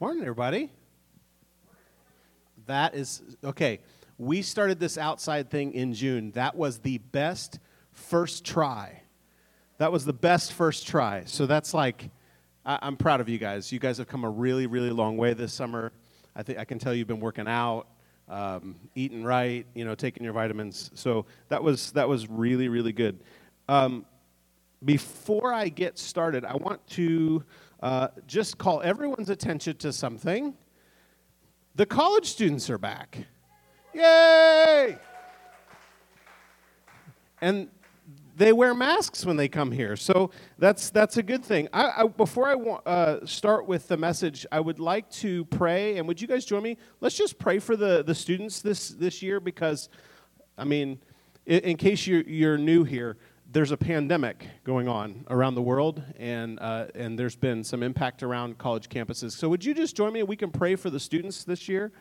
Morning, everybody. That is okay. We started this outside thing in June. That was the best first try. That was the best first try. So that's like, I, am proud of you guys. You guys have come a really, really long way this summer. I think I can tell you've been working out, um, eating right, you know, taking your vitamins. So that was that was really, really good. Um, before I get started, I want to uh, just call everyone's attention to something. The college students are back. Yay! And they wear masks when they come here, so that's that's a good thing. I, I, before I uh, start with the message, I would like to pray, and would you guys join me? Let's just pray for the the students this this year because, I mean, in, in case you're you're new here, there's a pandemic going on around the world, and, uh, and there's been some impact around college campuses. So, would you just join me? We can pray for the students this year,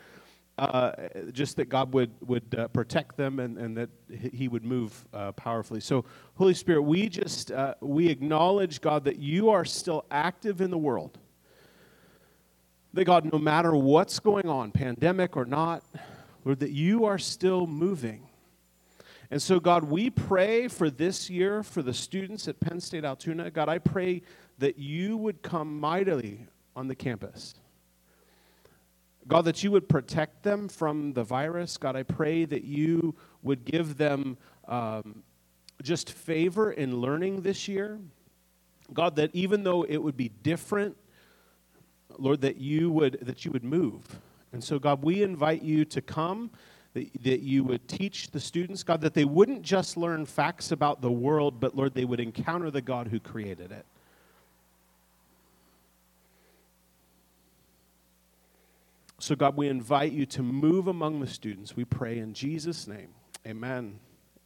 uh, just that God would, would uh, protect them and, and that He would move uh, powerfully. So, Holy Spirit, we just uh, we acknowledge, God, that you are still active in the world. That, God, no matter what's going on, pandemic or not, Lord, that you are still moving and so, God, we pray for this year for the students at Penn State Altoona. God, I pray that you would come mightily on the campus. God, that you would protect them from the virus. God, I pray that you would give them um, just favor in learning this year. God, that even though it would be different, Lord, that you would that you would move. And so, God, we invite you to come that, that you would teach the students, God, that they wouldn't just learn facts about the world, but Lord, they would encounter the God who created it. So, God, we invite you to move among the students. We pray in Jesus' name. Amen.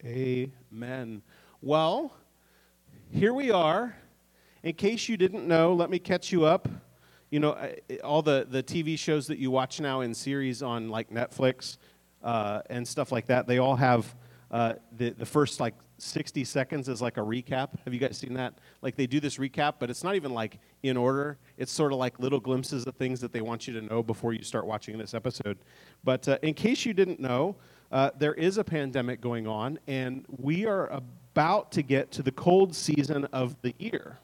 Amen. Well, here we are. In case you didn't know, let me catch you up. You know, all the, the TV shows that you watch now in series on like Netflix, uh, and stuff like that. They all have uh, the, the first like 60 seconds is like a recap. Have you guys seen that? Like they do this recap, but it's not even like in order. It's sort of like little glimpses of things that they want you to know before you start watching this episode. But uh, in case you didn't know, uh, there is a pandemic going on, and we are about to get to the cold season of the year.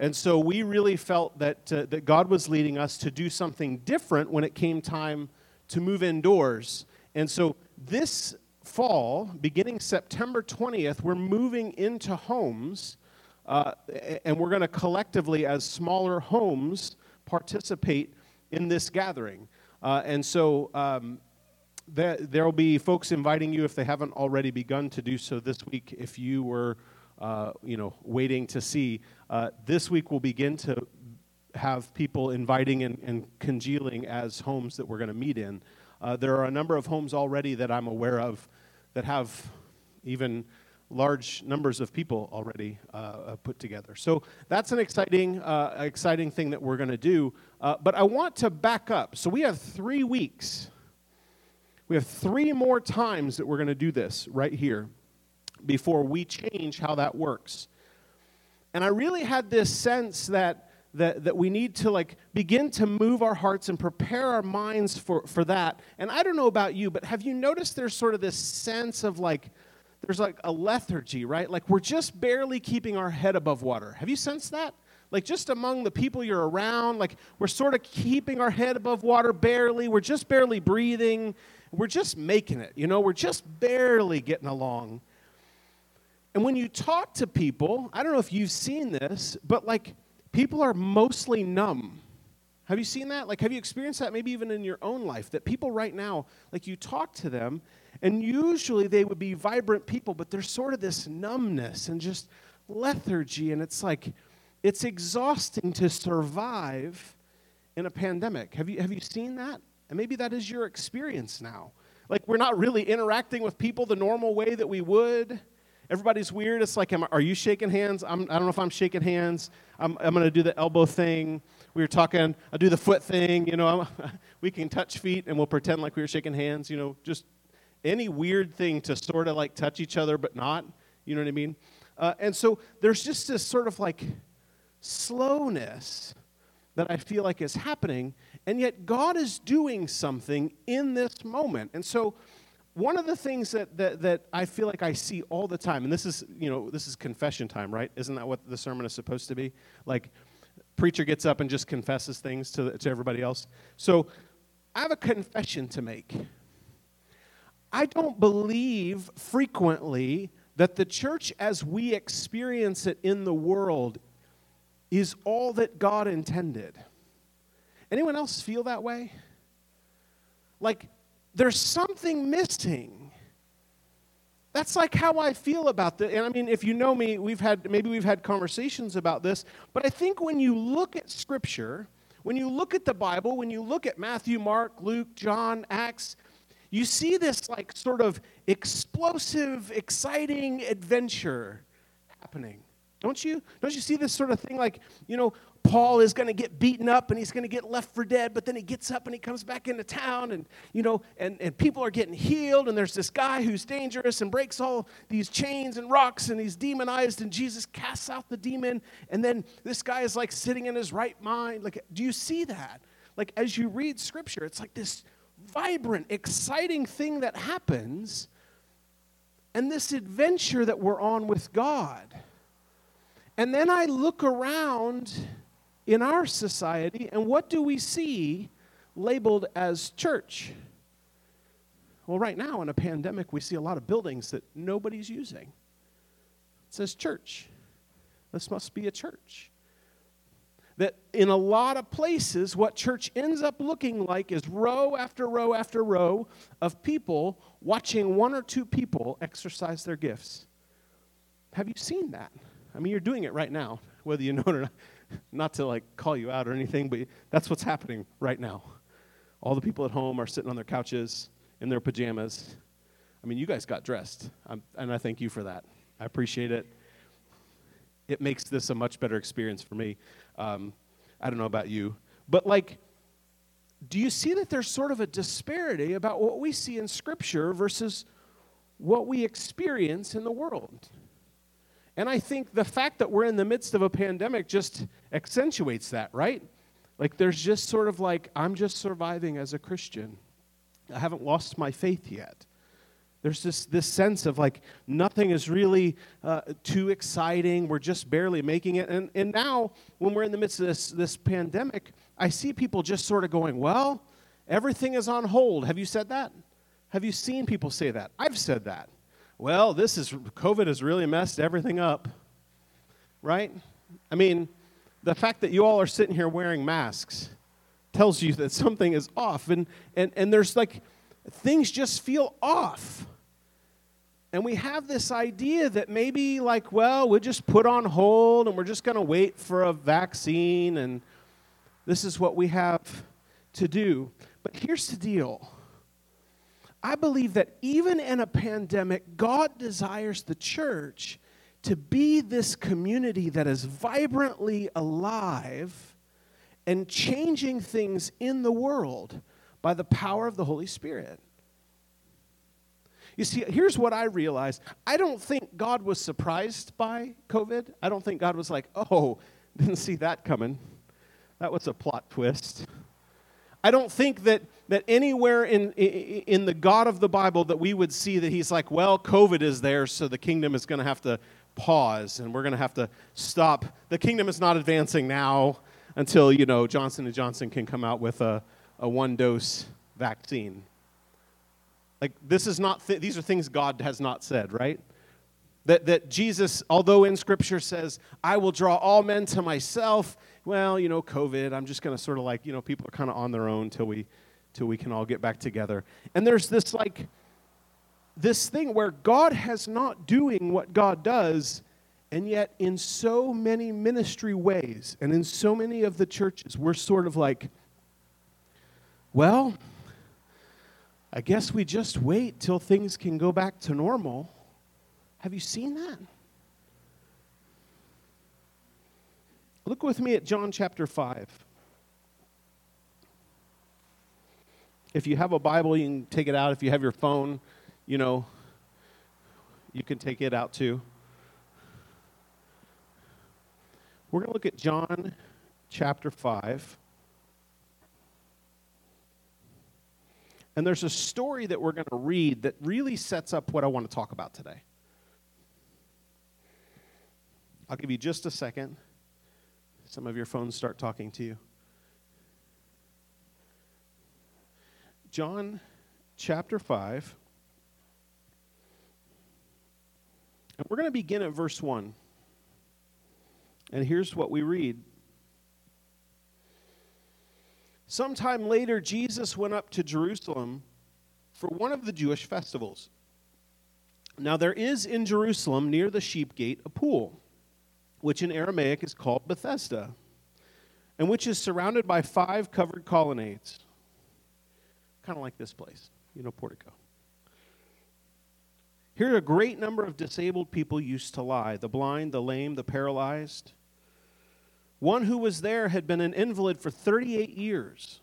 And so we really felt that, uh, that God was leading us to do something different when it came time to move indoors and so this fall, beginning September 20th, we're moving into homes, uh, and we're going to collectively, as smaller homes, participate in this gathering. Uh, and so um, there will be folks inviting you if they haven't already begun to do so this week. If you were, uh, you know, waiting to see, uh, this week we'll begin to have people inviting and, and congealing as homes that we're going to meet in. Uh, there are a number of homes already that I'm aware of that have even large numbers of people already uh, uh put together. So that's an exciting, uh, exciting thing that we're going to do. Uh, but I want to back up. So we have three weeks. We have three more times that we're going to do this right here before we change how that works. And I really had this sense that that, that we need to like begin to move our hearts and prepare our minds for, for that. And I don't know about you, but have you noticed there's sort of this sense of like, there's like a lethargy, right? Like we're just barely keeping our head above water. Have you sensed that? Like just among the people you're around, like we're sort of keeping our head above water barely. We're just barely breathing. We're just making it, you know, we're just barely getting along. And when you talk to people, I don't know if you've seen this, but like people are mostly numb. Have you seen that? Like, have you experienced that maybe even in your own life? That people right now, like, you talk to them, and usually they would be vibrant people, but there's sort of this numbness and just lethargy, and it's like, it's exhausting to survive in a pandemic. Have you, have you seen that? And maybe that is your experience now. Like, we're not really interacting with people the normal way that we would. Everybody's weird. It's like, am, are you shaking hands? I'm, I do not know if I'm shaking hands. I'm, I'm going to do the elbow thing. We were talking, I'll do the foot thing. You know, we can touch feet and we'll pretend like we were shaking hands. You know, just any weird thing to sort of like touch each other but not. You know what I mean? Uh, and so there's just this sort of like slowness that I feel like is happening, and yet God is doing something in this moment. And so, one of the things that, that, that I feel like I see all the time, and this is, you know, this is confession time, right? Isn't that what the sermon is supposed to be? Like, preacher gets up and just confesses things to, to everybody else. So, I have a confession to make. I don't believe frequently that the church as we experience it in the world is all that God intended. Anyone else feel that way? Like there's something missing. That's like how I feel about this. And I mean, if you know me, we've had maybe we've had conversations about this, but I think when you look at scripture, when you look at the Bible, when you look at Matthew, Mark, Luke, John, Acts, you see this like sort of explosive, exciting adventure happening. Don't you? Don't you see this sort of thing like, you know, Paul is going to get beaten up and he's going to get left for dead, but then he gets up and he comes back into town and, you know, and, and people are getting healed and there's this guy who's dangerous and breaks all these chains and rocks and he's demonized and Jesus casts out the demon and then this guy is like sitting in his right mind. Like, do you see that? Like, as you read scripture, it's like this vibrant, exciting thing that happens and this adventure that we're on with God. And then I look around in our society, and what do we see labeled as church? Well, right now in a pandemic, we see a lot of buildings that nobody's using. It says church. This must be a church. That in a lot of places, what church ends up looking like is row after row after row of people watching one or two people exercise their gifts. Have you seen that? I mean, you're doing it right now, whether you know it or not not to like call you out or anything, but that's what's happening right now. All the people at home are sitting on their couches in their pajamas. I mean, you guys got dressed, I'm, and I thank you for that. I appreciate it. It makes this a much better experience for me. Um, I don't know about you, but like, do you see that there's sort of a disparity about what we see in Scripture versus what we experience in the world? And I think the fact that we're in the midst of a pandemic just accentuates that, right? Like there's just sort of like, I'm just surviving as a Christian. I haven't lost my faith yet. There's this, this sense of like nothing is really uh, too exciting. We're just barely making it. And, and now, when we're in the midst of this, this pandemic, I see people just sort of going, well, everything is on hold. Have you said that? Have you seen people say that? I've said that well, this is COVID has really messed everything up. Right? I mean, the fact that you all are sitting here wearing masks tells you that something is off. And, and, and there's like, things just feel off. And we have this idea that maybe, like, well, we'll just put on hold and we're just going to wait for a vaccine and this is what we have to do. But here's the deal I believe that even in a pandemic, God desires the church to be this community that is vibrantly alive and changing things in the world by the power of the Holy Spirit. You see, here's what I realized. I don't think God was surprised by COVID. I don't think God was like, oh, didn't see that coming. That was a plot twist. I don't think that, that anywhere in, in the God of the Bible that we would see that he's like, well, COVID is there, so the kingdom is going to have to pause and we're going to have to stop. The kingdom is not advancing now until, you know, Johnson & Johnson can come out with a, a one-dose vaccine. Like, this is not, th- these are things God has not said, right? That, that Jesus, although in Scripture says, I will draw all men to myself, well, you know, COVID, I'm just going to sort of like, you know, people are kind of on their own till we, till we can all get back together. And there's this like, this thing where God has not doing what God does, and yet in so many ministry ways and in so many of the churches, we're sort of like, well, I guess we just wait till things can go back to normal. Have you seen that? Look with me at John chapter 5. If you have a Bible, you can take it out. If you have your phone, you know, you can take it out too. We're going to look at John chapter 5. And there's a story that we're going to read that really sets up what I want to talk about today. I'll give you just a second. Some of your phones start talking to you. John chapter 5. And we're going to begin at verse 1. And here's what we read. Sometime later, Jesus went up to Jerusalem for one of the Jewish festivals. Now, there is in Jerusalem near the sheep gate a pool, which in Aramaic is called Bethesda, and which is surrounded by five covered colonnades, kind of like this place, you know, portico. Here, a great number of disabled people used to lie the blind, the lame, the paralyzed. One who was there had been an invalid for 38 years.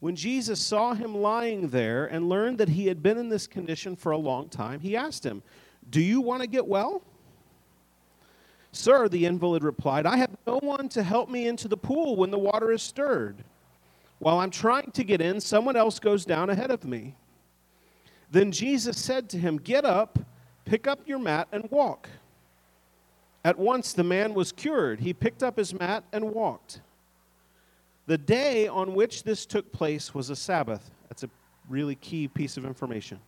When Jesus saw him lying there and learned that he had been in this condition for a long time, he asked him, Do you want to get well? Sir, the invalid replied, I have no one to help me into the pool when the water is stirred. While I'm trying to get in, someone else goes down ahead of me. Then Jesus said to him, Get up, pick up your mat, and walk. At once the man was cured. He picked up his mat and walked. The day on which this took place was a Sabbath. That's a really key piece of information.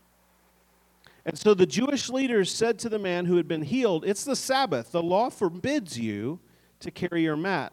And so the Jewish leaders said to the man who had been healed, It's the Sabbath. The law forbids you to carry your mat.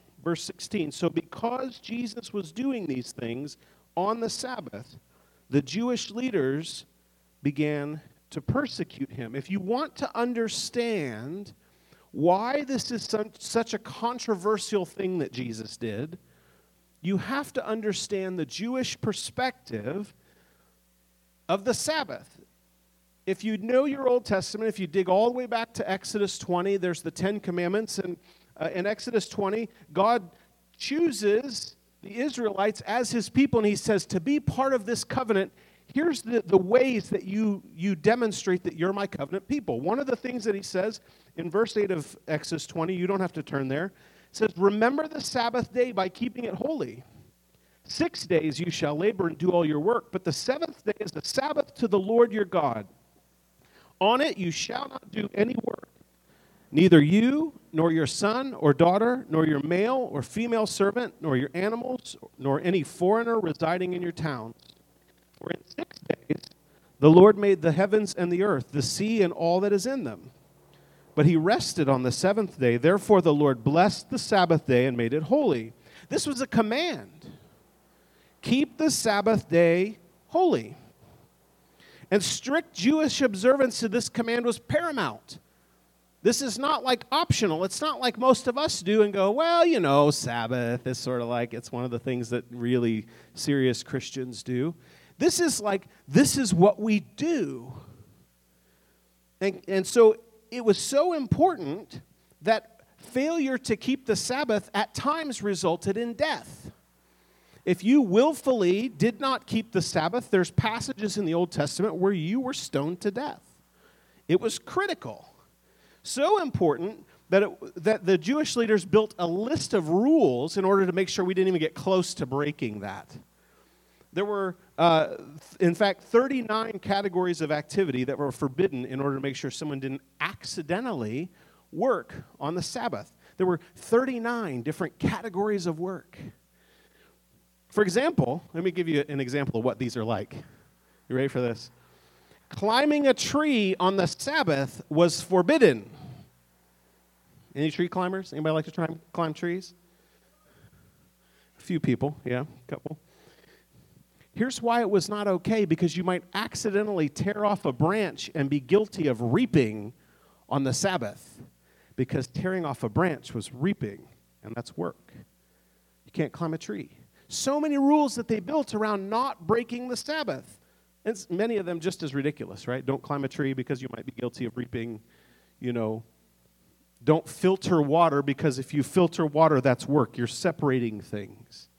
Verse 16 So, because Jesus was doing these things on the Sabbath, the Jewish leaders began to persecute him. If you want to understand why this is such a controversial thing that Jesus did, you have to understand the Jewish perspective of the Sabbath. If you know your Old Testament, if you dig all the way back to Exodus 20, there's the Ten Commandments. And uh, in Exodus 20, God chooses the Israelites as his people, and he says, To be part of this covenant, here's the, the ways that you, you demonstrate that you're my covenant people. One of the things that he says in verse 8 of Exodus 20, you don't have to turn there, says, Remember the Sabbath day by keeping it holy. Six days you shall labor and do all your work, but the seventh day is the Sabbath to the Lord your God. On it you shall not do any work Neither you, nor your son or daughter, nor your male or female servant, nor your animals, nor any foreigner residing in your towns. For in six days the Lord made the heavens and the earth, the sea and all that is in them. But he rested on the seventh day. Therefore the Lord blessed the Sabbath day and made it holy. This was a command. Keep the Sabbath day holy. And strict Jewish observance to this command was paramount. This is not like optional. It's not like most of us do and go, well, you know, Sabbath is sort of like it's one of the things that really serious Christians do. This is like, this is what we do. And, and so it was so important that failure to keep the Sabbath at times resulted in death. If you willfully did not keep the Sabbath, there's passages in the Old Testament where you were stoned to death. It was critical. So important that, it, that the Jewish leaders built a list of rules in order to make sure we didn't even get close to breaking that. There were, uh, in fact, 39 categories of activity that were forbidden in order to make sure someone didn't accidentally work on the Sabbath. There were 39 different categories of work. For example, let me give you an example of what these are like. You ready for this? Climbing a tree on the Sabbath was forbidden. Any tree climbers? Anybody like to try climb trees? A few people, yeah, a couple. Here's why it was not okay because you might accidentally tear off a branch and be guilty of reaping on the Sabbath because tearing off a branch was reaping, and that's work. You can't climb a tree. So many rules that they built around not breaking the Sabbath. And many of them just as ridiculous, right? Don't climb a tree because you might be guilty of reaping, you know. Don't filter water because if you filter water, that's work. You're separating things.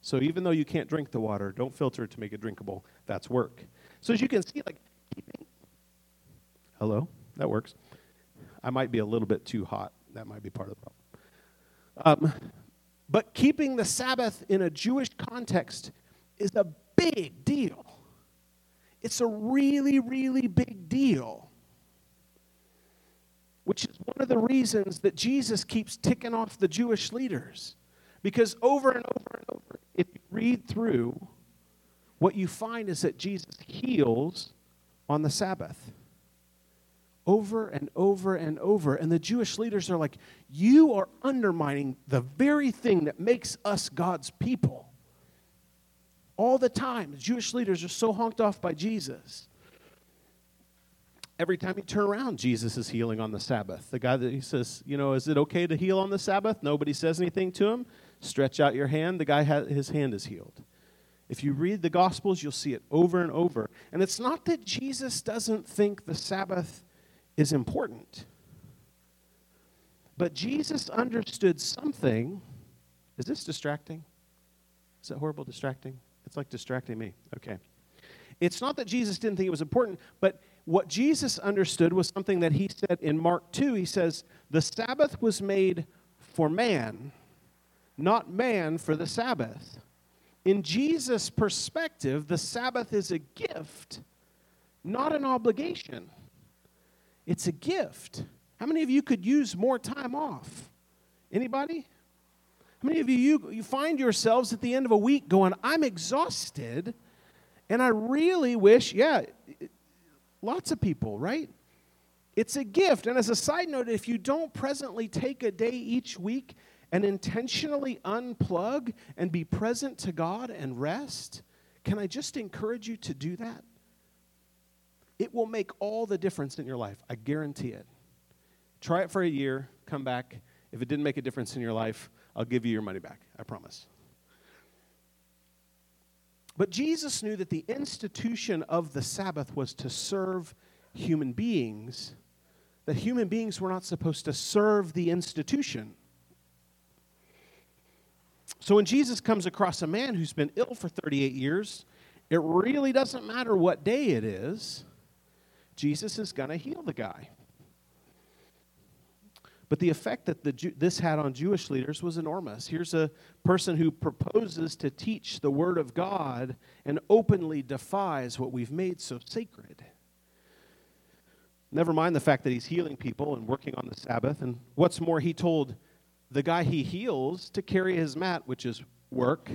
So even though you can't drink the water, don't filter it to make it drinkable. That's work. So as you can see, like. Hello? That works. I might be a little bit too hot. That might be part of the problem. Um, but keeping the Sabbath in a Jewish context is a big deal. It's a really, really big deal. Which is one of the reasons that Jesus keeps ticking off the Jewish leaders. Because over and over and over, if you read through, what you find is that Jesus heals on the Sabbath. Over and over and over. And the Jewish leaders are like, You are undermining the very thing that makes us God's people. All the time, Jewish leaders are so honked off by Jesus. Every time you turn around, Jesus is healing on the Sabbath. The guy that he says, You know, is it okay to heal on the Sabbath? Nobody says anything to him. Stretch out your hand. The guy, has, his hand is healed. If you read the Gospels, you'll see it over and over. And it's not that Jesus doesn't think the Sabbath is important, but Jesus understood something. Is this distracting? Is that horrible distracting? It's like distracting me. Okay. It's not that Jesus didn't think it was important, but what Jesus understood was something that he said in Mark 2. He says, The Sabbath was made for man not man for the Sabbath. In Jesus' perspective, the Sabbath is a gift, not an obligation. It's a gift. How many of you could use more time off? Anybody? How many of you, you, you find yourselves at the end of a week going, I'm exhausted, and I really wish, yeah, lots of people, right? It's a gift. And as a side note, if you don't presently take a day each week and intentionally unplug and be present to God and rest, can I just encourage you to do that? It will make all the difference in your life. I guarantee it. Try it for a year, come back. If it didn't make a difference in your life, I'll give you your money back. I promise. But Jesus knew that the institution of the Sabbath was to serve human beings, that human beings were not supposed to serve the institution. So when Jesus comes across a man who's been ill for 38 years, it really doesn't matter what day it is, Jesus is going to heal the guy. But the effect that the, this had on Jewish leaders was enormous. Here's a person who proposes to teach the Word of God and openly defies what we've made so sacred. Never mind the fact that he's healing people and working on the Sabbath. And what's more, he told the guy he heals to carry his mat, which is work.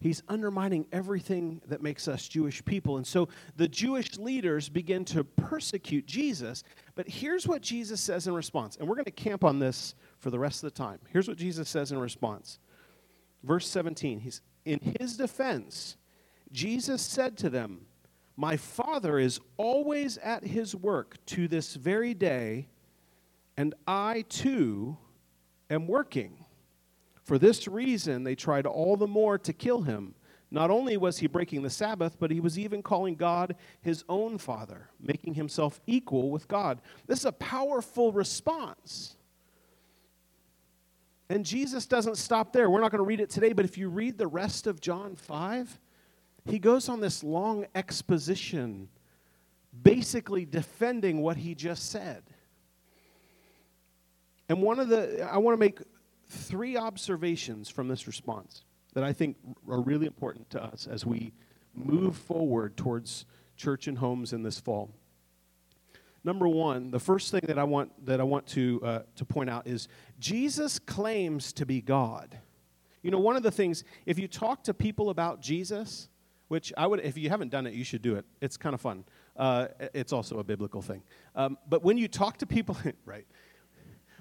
He's undermining everything that makes us Jewish people. And so the Jewish leaders begin to persecute Jesus. But here's what Jesus says in response. And we're going to camp on this for the rest of the time. Here's what Jesus says in response. Verse 17. He's in his defense, Jesus said to them, My Father is always at his work to this very day, and I too am working. For this reason, they tried all the more to kill him. Not only was he breaking the Sabbath, but he was even calling God his own Father, making himself equal with God. This is a powerful response. And Jesus doesn't stop there. We're not going to read it today, but if you read the rest of John 5, he goes on this long exposition, basically defending what he just said. And one of the, I want to make three observations from this response that I think are really important to us as we move forward towards church and homes in this fall. Number one, the first thing that I want that I want to uh, to point out is Jesus claims to be God. You know, one of the things if you talk to people about Jesus, which I would, if you haven't done it, you should do it. It's kind of fun. Uh, it's also a biblical thing. Um, but when you talk to people, right?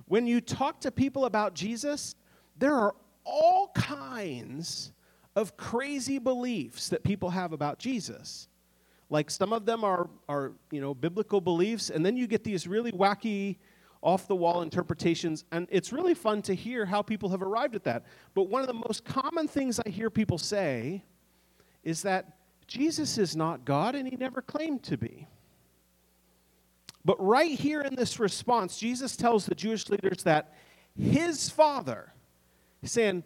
When you talk to people about Jesus, there are all kinds of crazy beliefs that people have about Jesus. Like some of them are, are you know, biblical beliefs, and then you get these really wacky off the wall interpretations, and it's really fun to hear how people have arrived at that. But one of the most common things I hear people say is that Jesus is not God and he never claimed to be. But right here in this response, Jesus tells the Jewish leaders that his Father, saying,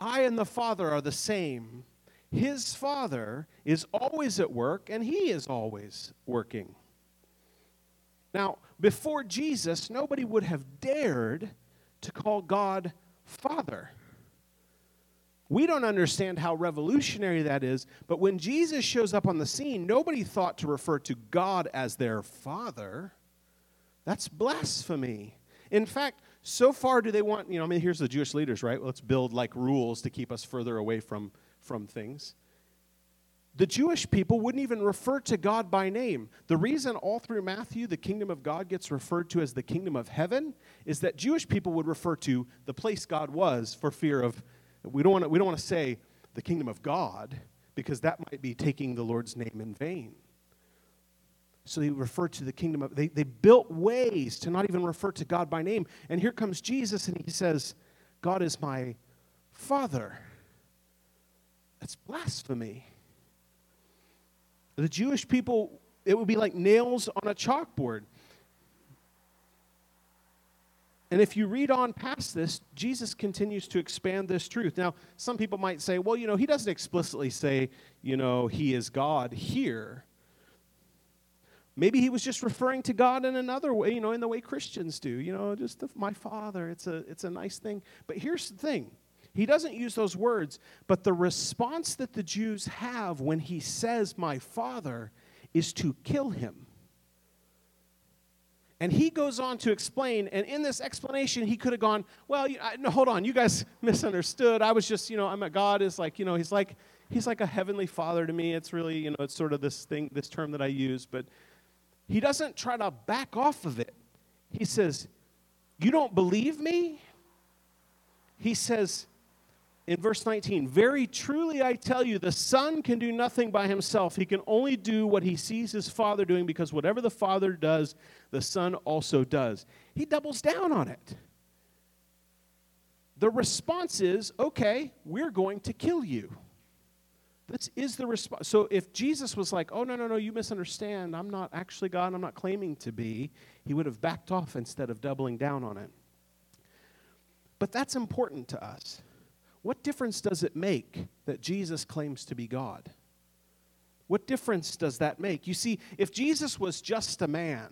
I and the Father are the same. His Father is always at work and he is always working. Now, before Jesus, nobody would have dared to call God Father. We don't understand how revolutionary that is, but when Jesus shows up on the scene, nobody thought to refer to God as their Father. That's blasphemy. In fact, so far do they want, you know, I mean, here's the Jewish leaders, right? Let's build like rules to keep us further away from, from things the Jewish people wouldn't even refer to God by name. The reason all through Matthew the kingdom of God gets referred to as the kingdom of heaven is that Jewish people would refer to the place God was for fear of we don't want to, we don't want to say the kingdom of God because that might be taking the Lord's name in vain. So they refer to the kingdom of they, they built ways to not even refer to God by name. And here comes Jesus and he says, God is my father. That's blasphemy. The Jewish people, it would be like nails on a chalkboard. And if you read on past this, Jesus continues to expand this truth. Now, some people might say, well, you know, he doesn't explicitly say, you know, he is God here. Maybe he was just referring to God in another way, you know, in the way Christians do, you know, just the, my father. It's a, it's a nice thing. But here's the thing he doesn't use those words, but the response that the Jews have when he says, My father, is to kill him. And he goes on to explain, and in this explanation, he could have gone, Well, you, I, no, hold on, you guys misunderstood. I was just, you know, I'm a God is like, you know, he's like, he's like a heavenly father to me. It's really, you know, it's sort of this thing, this term that I use, but he doesn't try to back off of it. He says, You don't believe me? He says, in verse 19, very truly I tell you, the Son can do nothing by himself. He can only do what he sees his Father doing because whatever the Father does, the Son also does. He doubles down on it. The response is, okay, we're going to kill you. This is the response. So if Jesus was like, oh, no, no, no, you misunderstand. I'm not actually God. I'm not claiming to be, he would have backed off instead of doubling down on it. But that's important to us what difference does it make that Jesus claims to be God? What difference does that make? You see, if Jesus was just a man,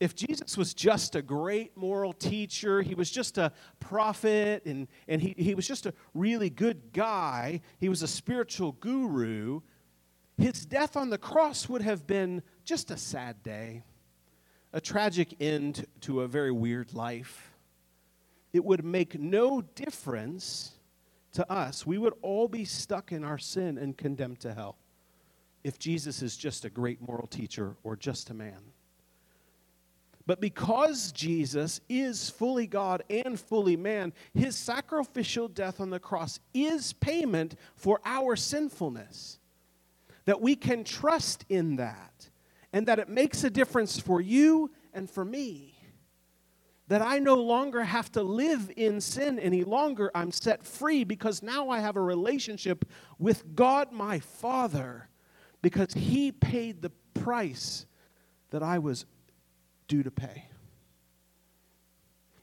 if Jesus was just a great moral teacher, he was just a prophet, and, and he, he was just a really good guy, he was a spiritual guru, his death on the cross would have been just a sad day, a tragic end to a very weird life. It would make no difference to us, we would all be stuck in our sin and condemned to hell if Jesus is just a great moral teacher or just a man. But because Jesus is fully God and fully man, his sacrificial death on the cross is payment for our sinfulness. That we can trust in that, and that it makes a difference for you and for me that I no longer have to live in sin any longer. I'm set free because now I have a relationship with God my Father because He paid the price that I was due to pay.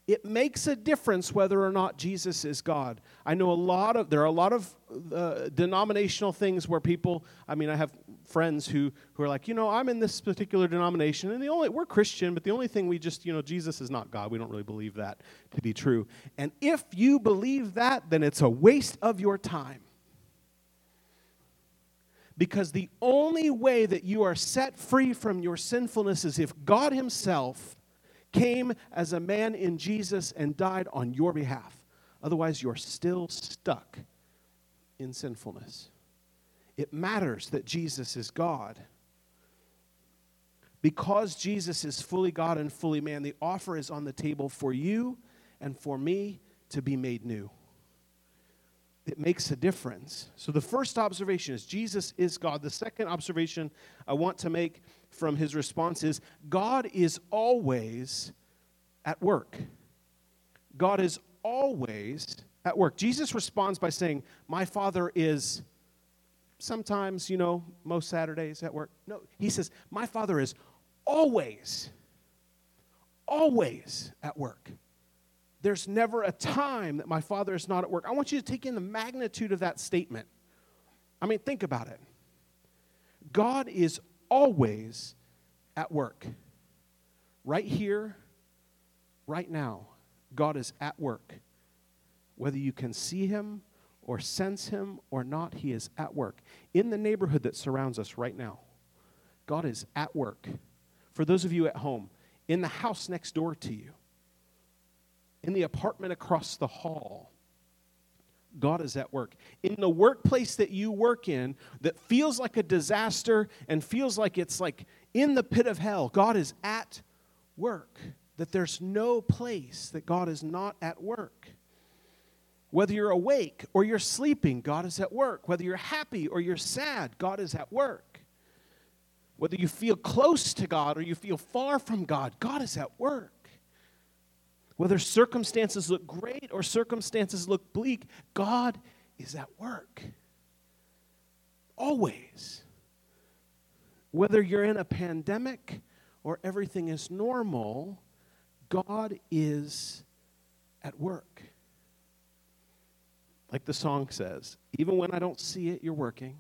It makes a difference whether or not Jesus is God. I know a lot of, there are a lot of uh, denominational things where people, I mean, I have friends who, who are like, you know, I'm in this particular denomination, and the only, we're Christian, but the only thing we just, you know, Jesus is not God. We don't really believe that to be true. And if you believe that, then it's a waste of your time. Because the only way that you are set free from your sinfulness is if God Himself came as a man in Jesus and died on your behalf. Otherwise, you're still stuck in sinfulness. It matters that Jesus is God. Because Jesus is fully God and fully man, the offer is on the table for you and for me to be made new. It makes a difference. So, the first observation is Jesus is God. The second observation I want to make from his response is God is always at work. God is always at work. Jesus responds by saying, My Father is sometimes, you know, most Saturdays at work. No, he says, My Father is always, always at work. There's never a time that my Father is not at work. I want you to take in the magnitude of that statement. I mean, think about it. God is always at work. Right here, right now, God is at work. Whether you can see Him or sense Him or not, He is at work. In the neighborhood that surrounds us right now, God is at work. For those of you at home, in the house next door to you, in the apartment across the hall, God is at work. In the workplace that you work in that feels like a disaster and feels like it's like in the pit of hell, God is at work. That there's no place that God is not at work. Whether you're awake or you're sleeping, God is at work. Whether you're happy or you're sad, God is at work. Whether you feel close to God or you feel far from God, God is at work. Whether circumstances look great or circumstances look bleak, God is at work. Always. Whether you're in a pandemic or everything is normal, God is at work. Like the song says, even when I don't see it, you're working.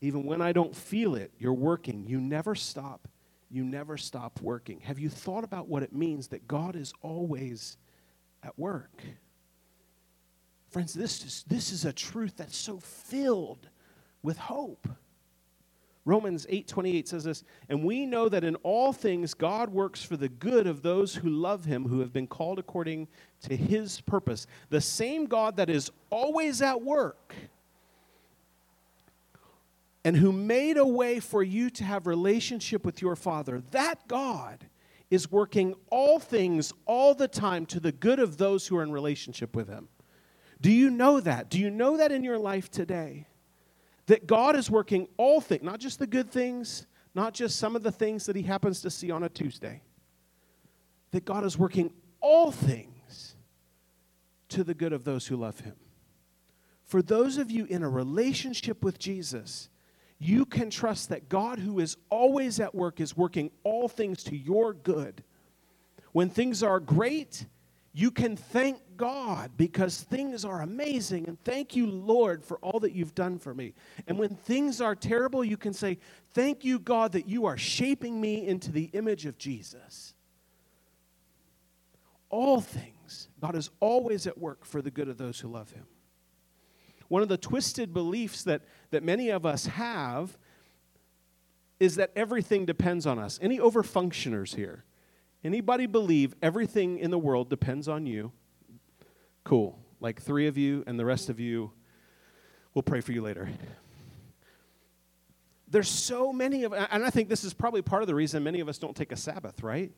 Even when I don't feel it, you're working. You never stop you never stop working. Have you thought about what it means that God is always at work? Friends, this is, this is a truth that's so filled with hope. Romans 8:28 says this, and we know that in all things God works for the good of those who love him who have been called according to his purpose. The same God that is always at work and who made a way for you to have relationship with your father that god is working all things all the time to the good of those who are in relationship with him. Do you know that? Do you know that in your life today? That god is working all things not just the good things not just some of the things that he happens to see on a tuesday. That god is working all things to the good of those who love him. For those of you in a relationship with jesus you can trust that God, who is always at work, is working all things to your good. When things are great, you can thank God because things are amazing and thank you, Lord, for all that you've done for me. And when things are terrible, you can say, Thank you, God, that you are shaping me into the image of Jesus. All things, God is always at work for the good of those who love him. One of the twisted beliefs that, that many of us have is that everything depends on us. Any overfunctioners here? Anybody believe everything in the world depends on you? Cool. Like three of you, and the rest of you, we'll pray for you later. There's so many of, and I think this is probably part of the reason many of us don't take a Sabbath, right?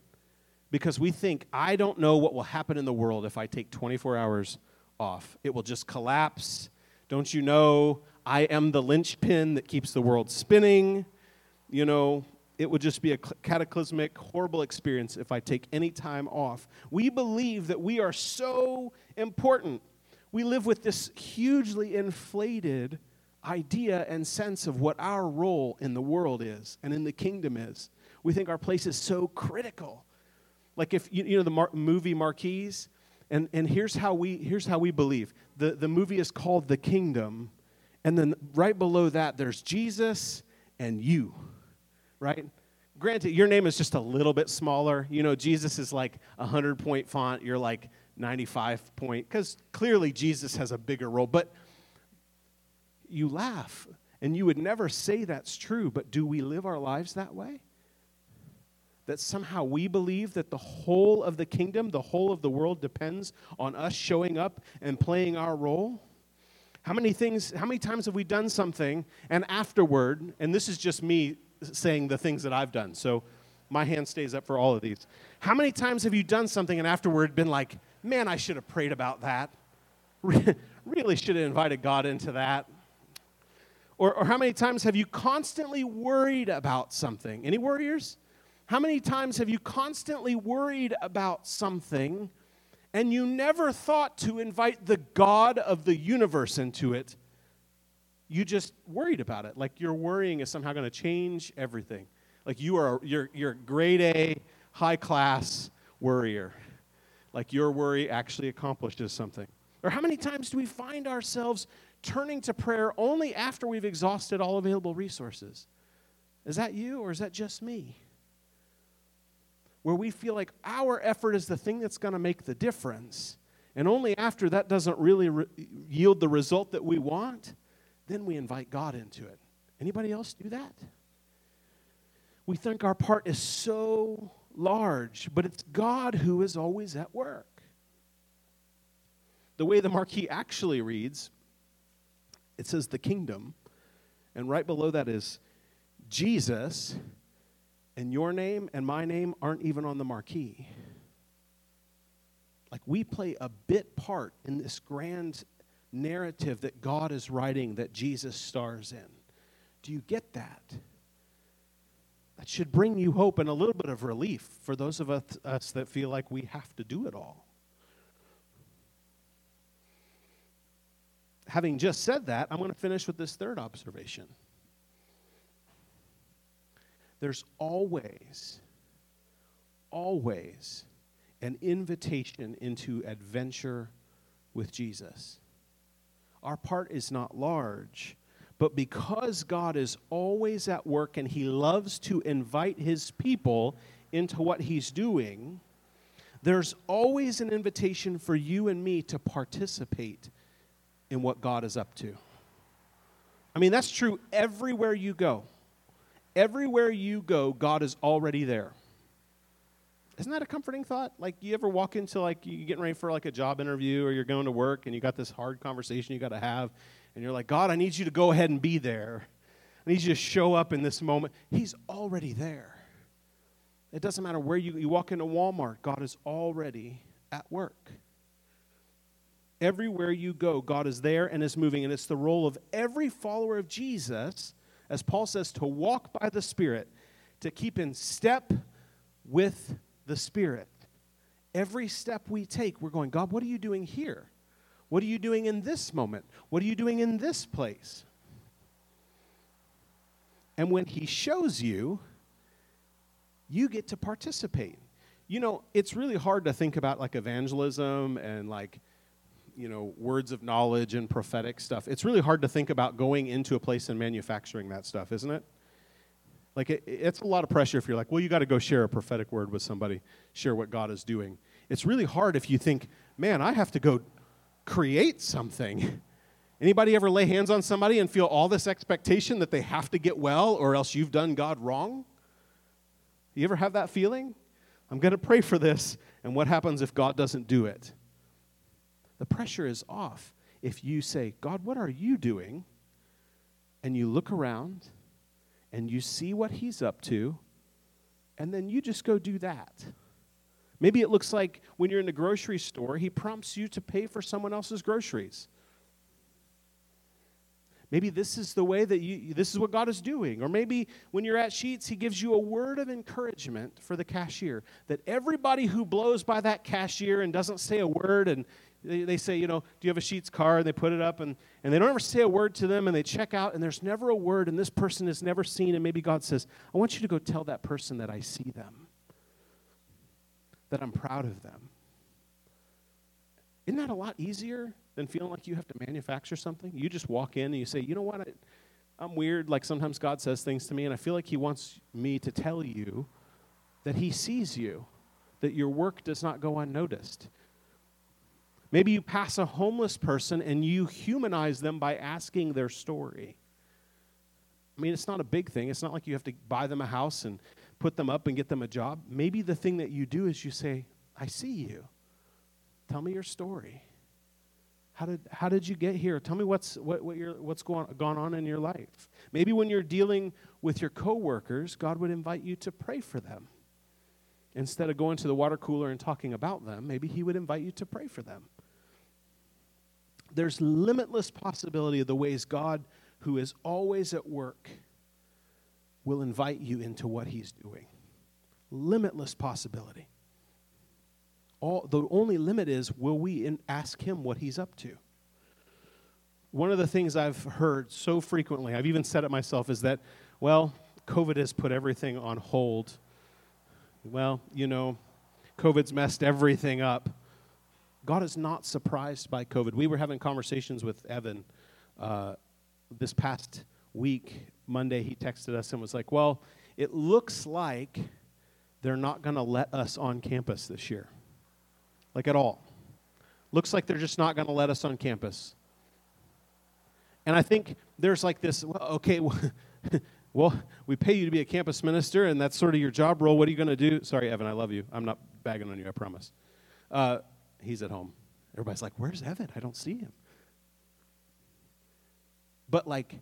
Because we think, I don't know what will happen in the world if I take 24 hours off. It will just collapse. Don't you know I am the linchpin that keeps the world spinning? You know, it would just be a cataclysmic, horrible experience if I take any time off. We believe that we are so important. We live with this hugely inflated idea and sense of what our role in the world is and in the kingdom is. We think our place is so critical. Like if you, know the mar- movie marquees, and, and here's, how we, here's how we believe the, the movie is called The Kingdom. And then right below that, there's Jesus and you, right? Granted, your name is just a little bit smaller. You know, Jesus is like a 100 point font, you're like 95 point, because clearly Jesus has a bigger role. But you laugh, and you would never say that's true, but do we live our lives that way? That somehow we believe that the whole of the kingdom, the whole of the world depends on us showing up and playing our role? How many things, how many times have we done something and afterward, and this is just me saying the things that I've done, so my hand stays up for all of these. How many times have you done something and afterward been like, man, I should have prayed about that? really should have invited God into that? Or, or how many times have you constantly worried about something? Any worriers? How many times have you constantly worried about something and you never thought to invite the God of the universe into it? You just worried about it. Like your worrying is somehow going to change everything. Like you are you're you're grade A, high class worrier. Like your worry actually accomplishes something. Or how many times do we find ourselves turning to prayer only after we've exhausted all available resources? Is that you or is that just me? Where we feel like our effort is the thing that's going to make the difference. And only after that doesn't really re- yield the result that we want, then we invite God into it. Anybody else do that? We think our part is so large, but it's God who is always at work. The way the marquee actually reads, it says the kingdom, and right below that is Jesus, and your name and my name aren't even on the marquee. Like we play a bit part in this grand narrative that God is writing that Jesus stars in. Do you get that? That should bring you hope and a little bit of relief for those of us, us that feel like we have to do it all. Having just said that, I'm going to finish with this third observation. There's always, always an invitation into adventure with Jesus. Our part is not large, but because God is always at work and He loves to invite His people into what He's doing, there's always an invitation for you and me to participate in what God is up to. I mean, that's true everywhere you go. Everywhere you go, God is already there. Isn't that a comforting thought? Like you ever walk into like you're getting ready for like a job interview or you're going to work and you got this hard conversation you got to have and you're like, God, I need you to go ahead and be there. I need you to show up in this moment. He's already there. It doesn't matter where you, you walk into Walmart, God is already at work. Everywhere you go, God is there and is moving. And it's the role of every follower of Jesus, as Paul says, to walk by the Spirit, to keep in step with the Spirit. Every step we take, we're going, God, what are you doing here? What are you doing in this moment? What are you doing in this place? And when He shows you, you get to participate. You know, it's really hard to think about like evangelism and like, you know, words of knowledge and prophetic stuff. It's really hard to think about going into a place and manufacturing that stuff, isn't it? Like, it, it's a lot of pressure if you're like, well, you got to go share a prophetic word with somebody, share what God is doing. It's really hard if you think, man, I have to go create something. Anybody ever lay hands on somebody and feel all this expectation that they have to get well or else you've done God wrong? You ever have that feeling? I'm going to pray for this, and what happens if God doesn't do it? The pressure is off if you say, God, what are you doing? And you look around and you see what He's up to, and then you just go do that. Maybe it looks like when you're in the grocery store, he prompts you to pay for someone else's groceries. Maybe this is the way that you, this is what God is doing. Or maybe when you're at Sheetz, He gives you a word of encouragement for the cashier. That everybody who blows by that cashier and doesn't say a word, and they, they say, you know, do you have a Sheetz card? They put it up, and, and they don't ever say a word to them, and they check out, and there's never a word, and this person is never seen, and maybe God says, I want you to go tell that person that I see them that I'm proud of them. Isn't that a lot easier than feeling like you have to manufacture something? You just walk in and you say, you know what? I, am weird. Like sometimes God says things to me, and I feel like He wants me to tell you that He sees you, that your work does not go unnoticed. Maybe you pass a homeless person and you humanize them by asking their story. I mean, it's not a big thing. It's not like you have to buy them a house and put them up and get them a job. Maybe the thing that you do is you say, I see you. Tell me your story. How did, how did you get here? Tell me what's, what, what what's going, gone on in your life. Maybe when you're dealing with your coworkers, God would invite you to pray for them. Instead of going to the water cooler and talking about them, maybe He would invite you to pray for them. There's limitless possibility of the ways God, who is always at work, will invite you into what He's doing. limitless possibility. All, the only limit is will we in, ask him what he's up to? One of the things I've heard so frequently, I've even said it myself, is that, well, COVID has put everything on hold. Well, you know, COVID's messed everything up. God is not surprised by COVID. We were having conversations with Evan uh, this past week. Monday, he texted us and was like, Well, it looks like they're not going to let us on campus this year. Like at all. Looks like they're just not going to let us on campus. And I think there's like this, well, okay, well, we pay you to be a campus minister, and that's sort of your job role. What are you going to do? Sorry, Evan, I love you. I'm not bagging on you, I promise. Uh, he's at home. Everybody's like, where's Evan? I don't see him. But like,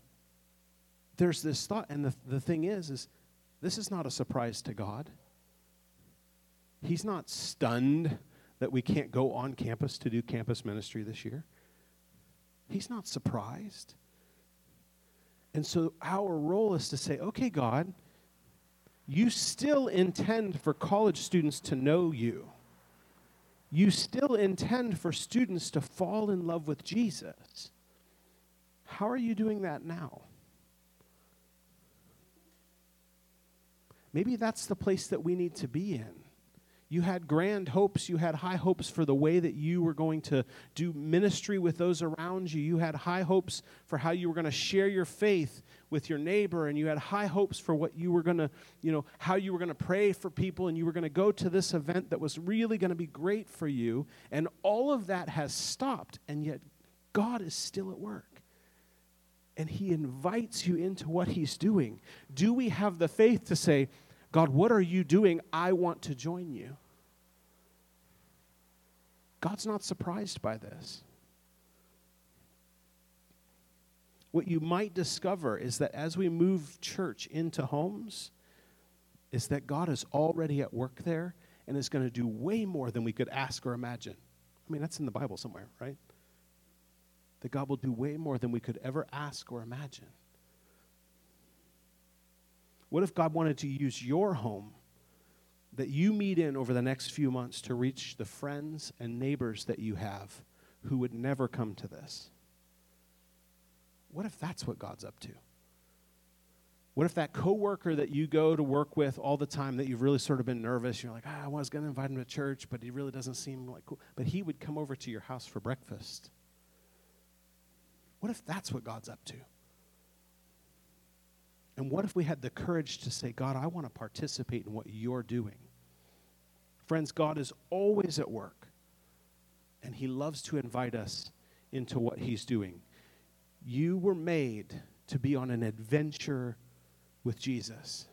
there's this thought, and the, the thing is, is this is not a surprise to God. He's not stunned that we can't go on campus to do campus ministry this year. He's not surprised. And so our role is to say, okay, God, you still intend for college students to know you. You still intend for students to fall in love with Jesus. How are you doing that now? Maybe that's the place that we need to be in. You had grand hopes. You had high hopes for the way that you were going to do ministry with those around you. You had high hopes for how you were going to share your faith with your neighbor. And you had high hopes for what you were going to, you know, how you were going to pray for people. And you were going to go to this event that was really going to be great for you. And all of that has stopped. And yet, God is still at work and He invites you into what He's doing. Do we have the faith to say, God, what are you doing? I want to join you. God's not surprised by this. What you might discover is that as we move church into homes, is that God is already at work there and is going to do way more than we could ask or imagine. I mean, that's in the Bible somewhere, right? That God will do way more than we could ever ask or imagine. What if God wanted to use your home that you meet in over the next few months to reach the friends and neighbors that you have who would never come to this? What if that's what God's up to? What if that coworker that you go to work with all the time that you've really sort of been nervous, you're like, ah, I was going to invite him to church, but he really doesn't seem like cool. But he would come over to your house for breakfast. What if that's what God's up to? And what if we had the courage to say, God, I want to participate in what you're doing? Friends, God is always at work, and He loves to invite us into what He's doing. You were made to be on an adventure with Jesus.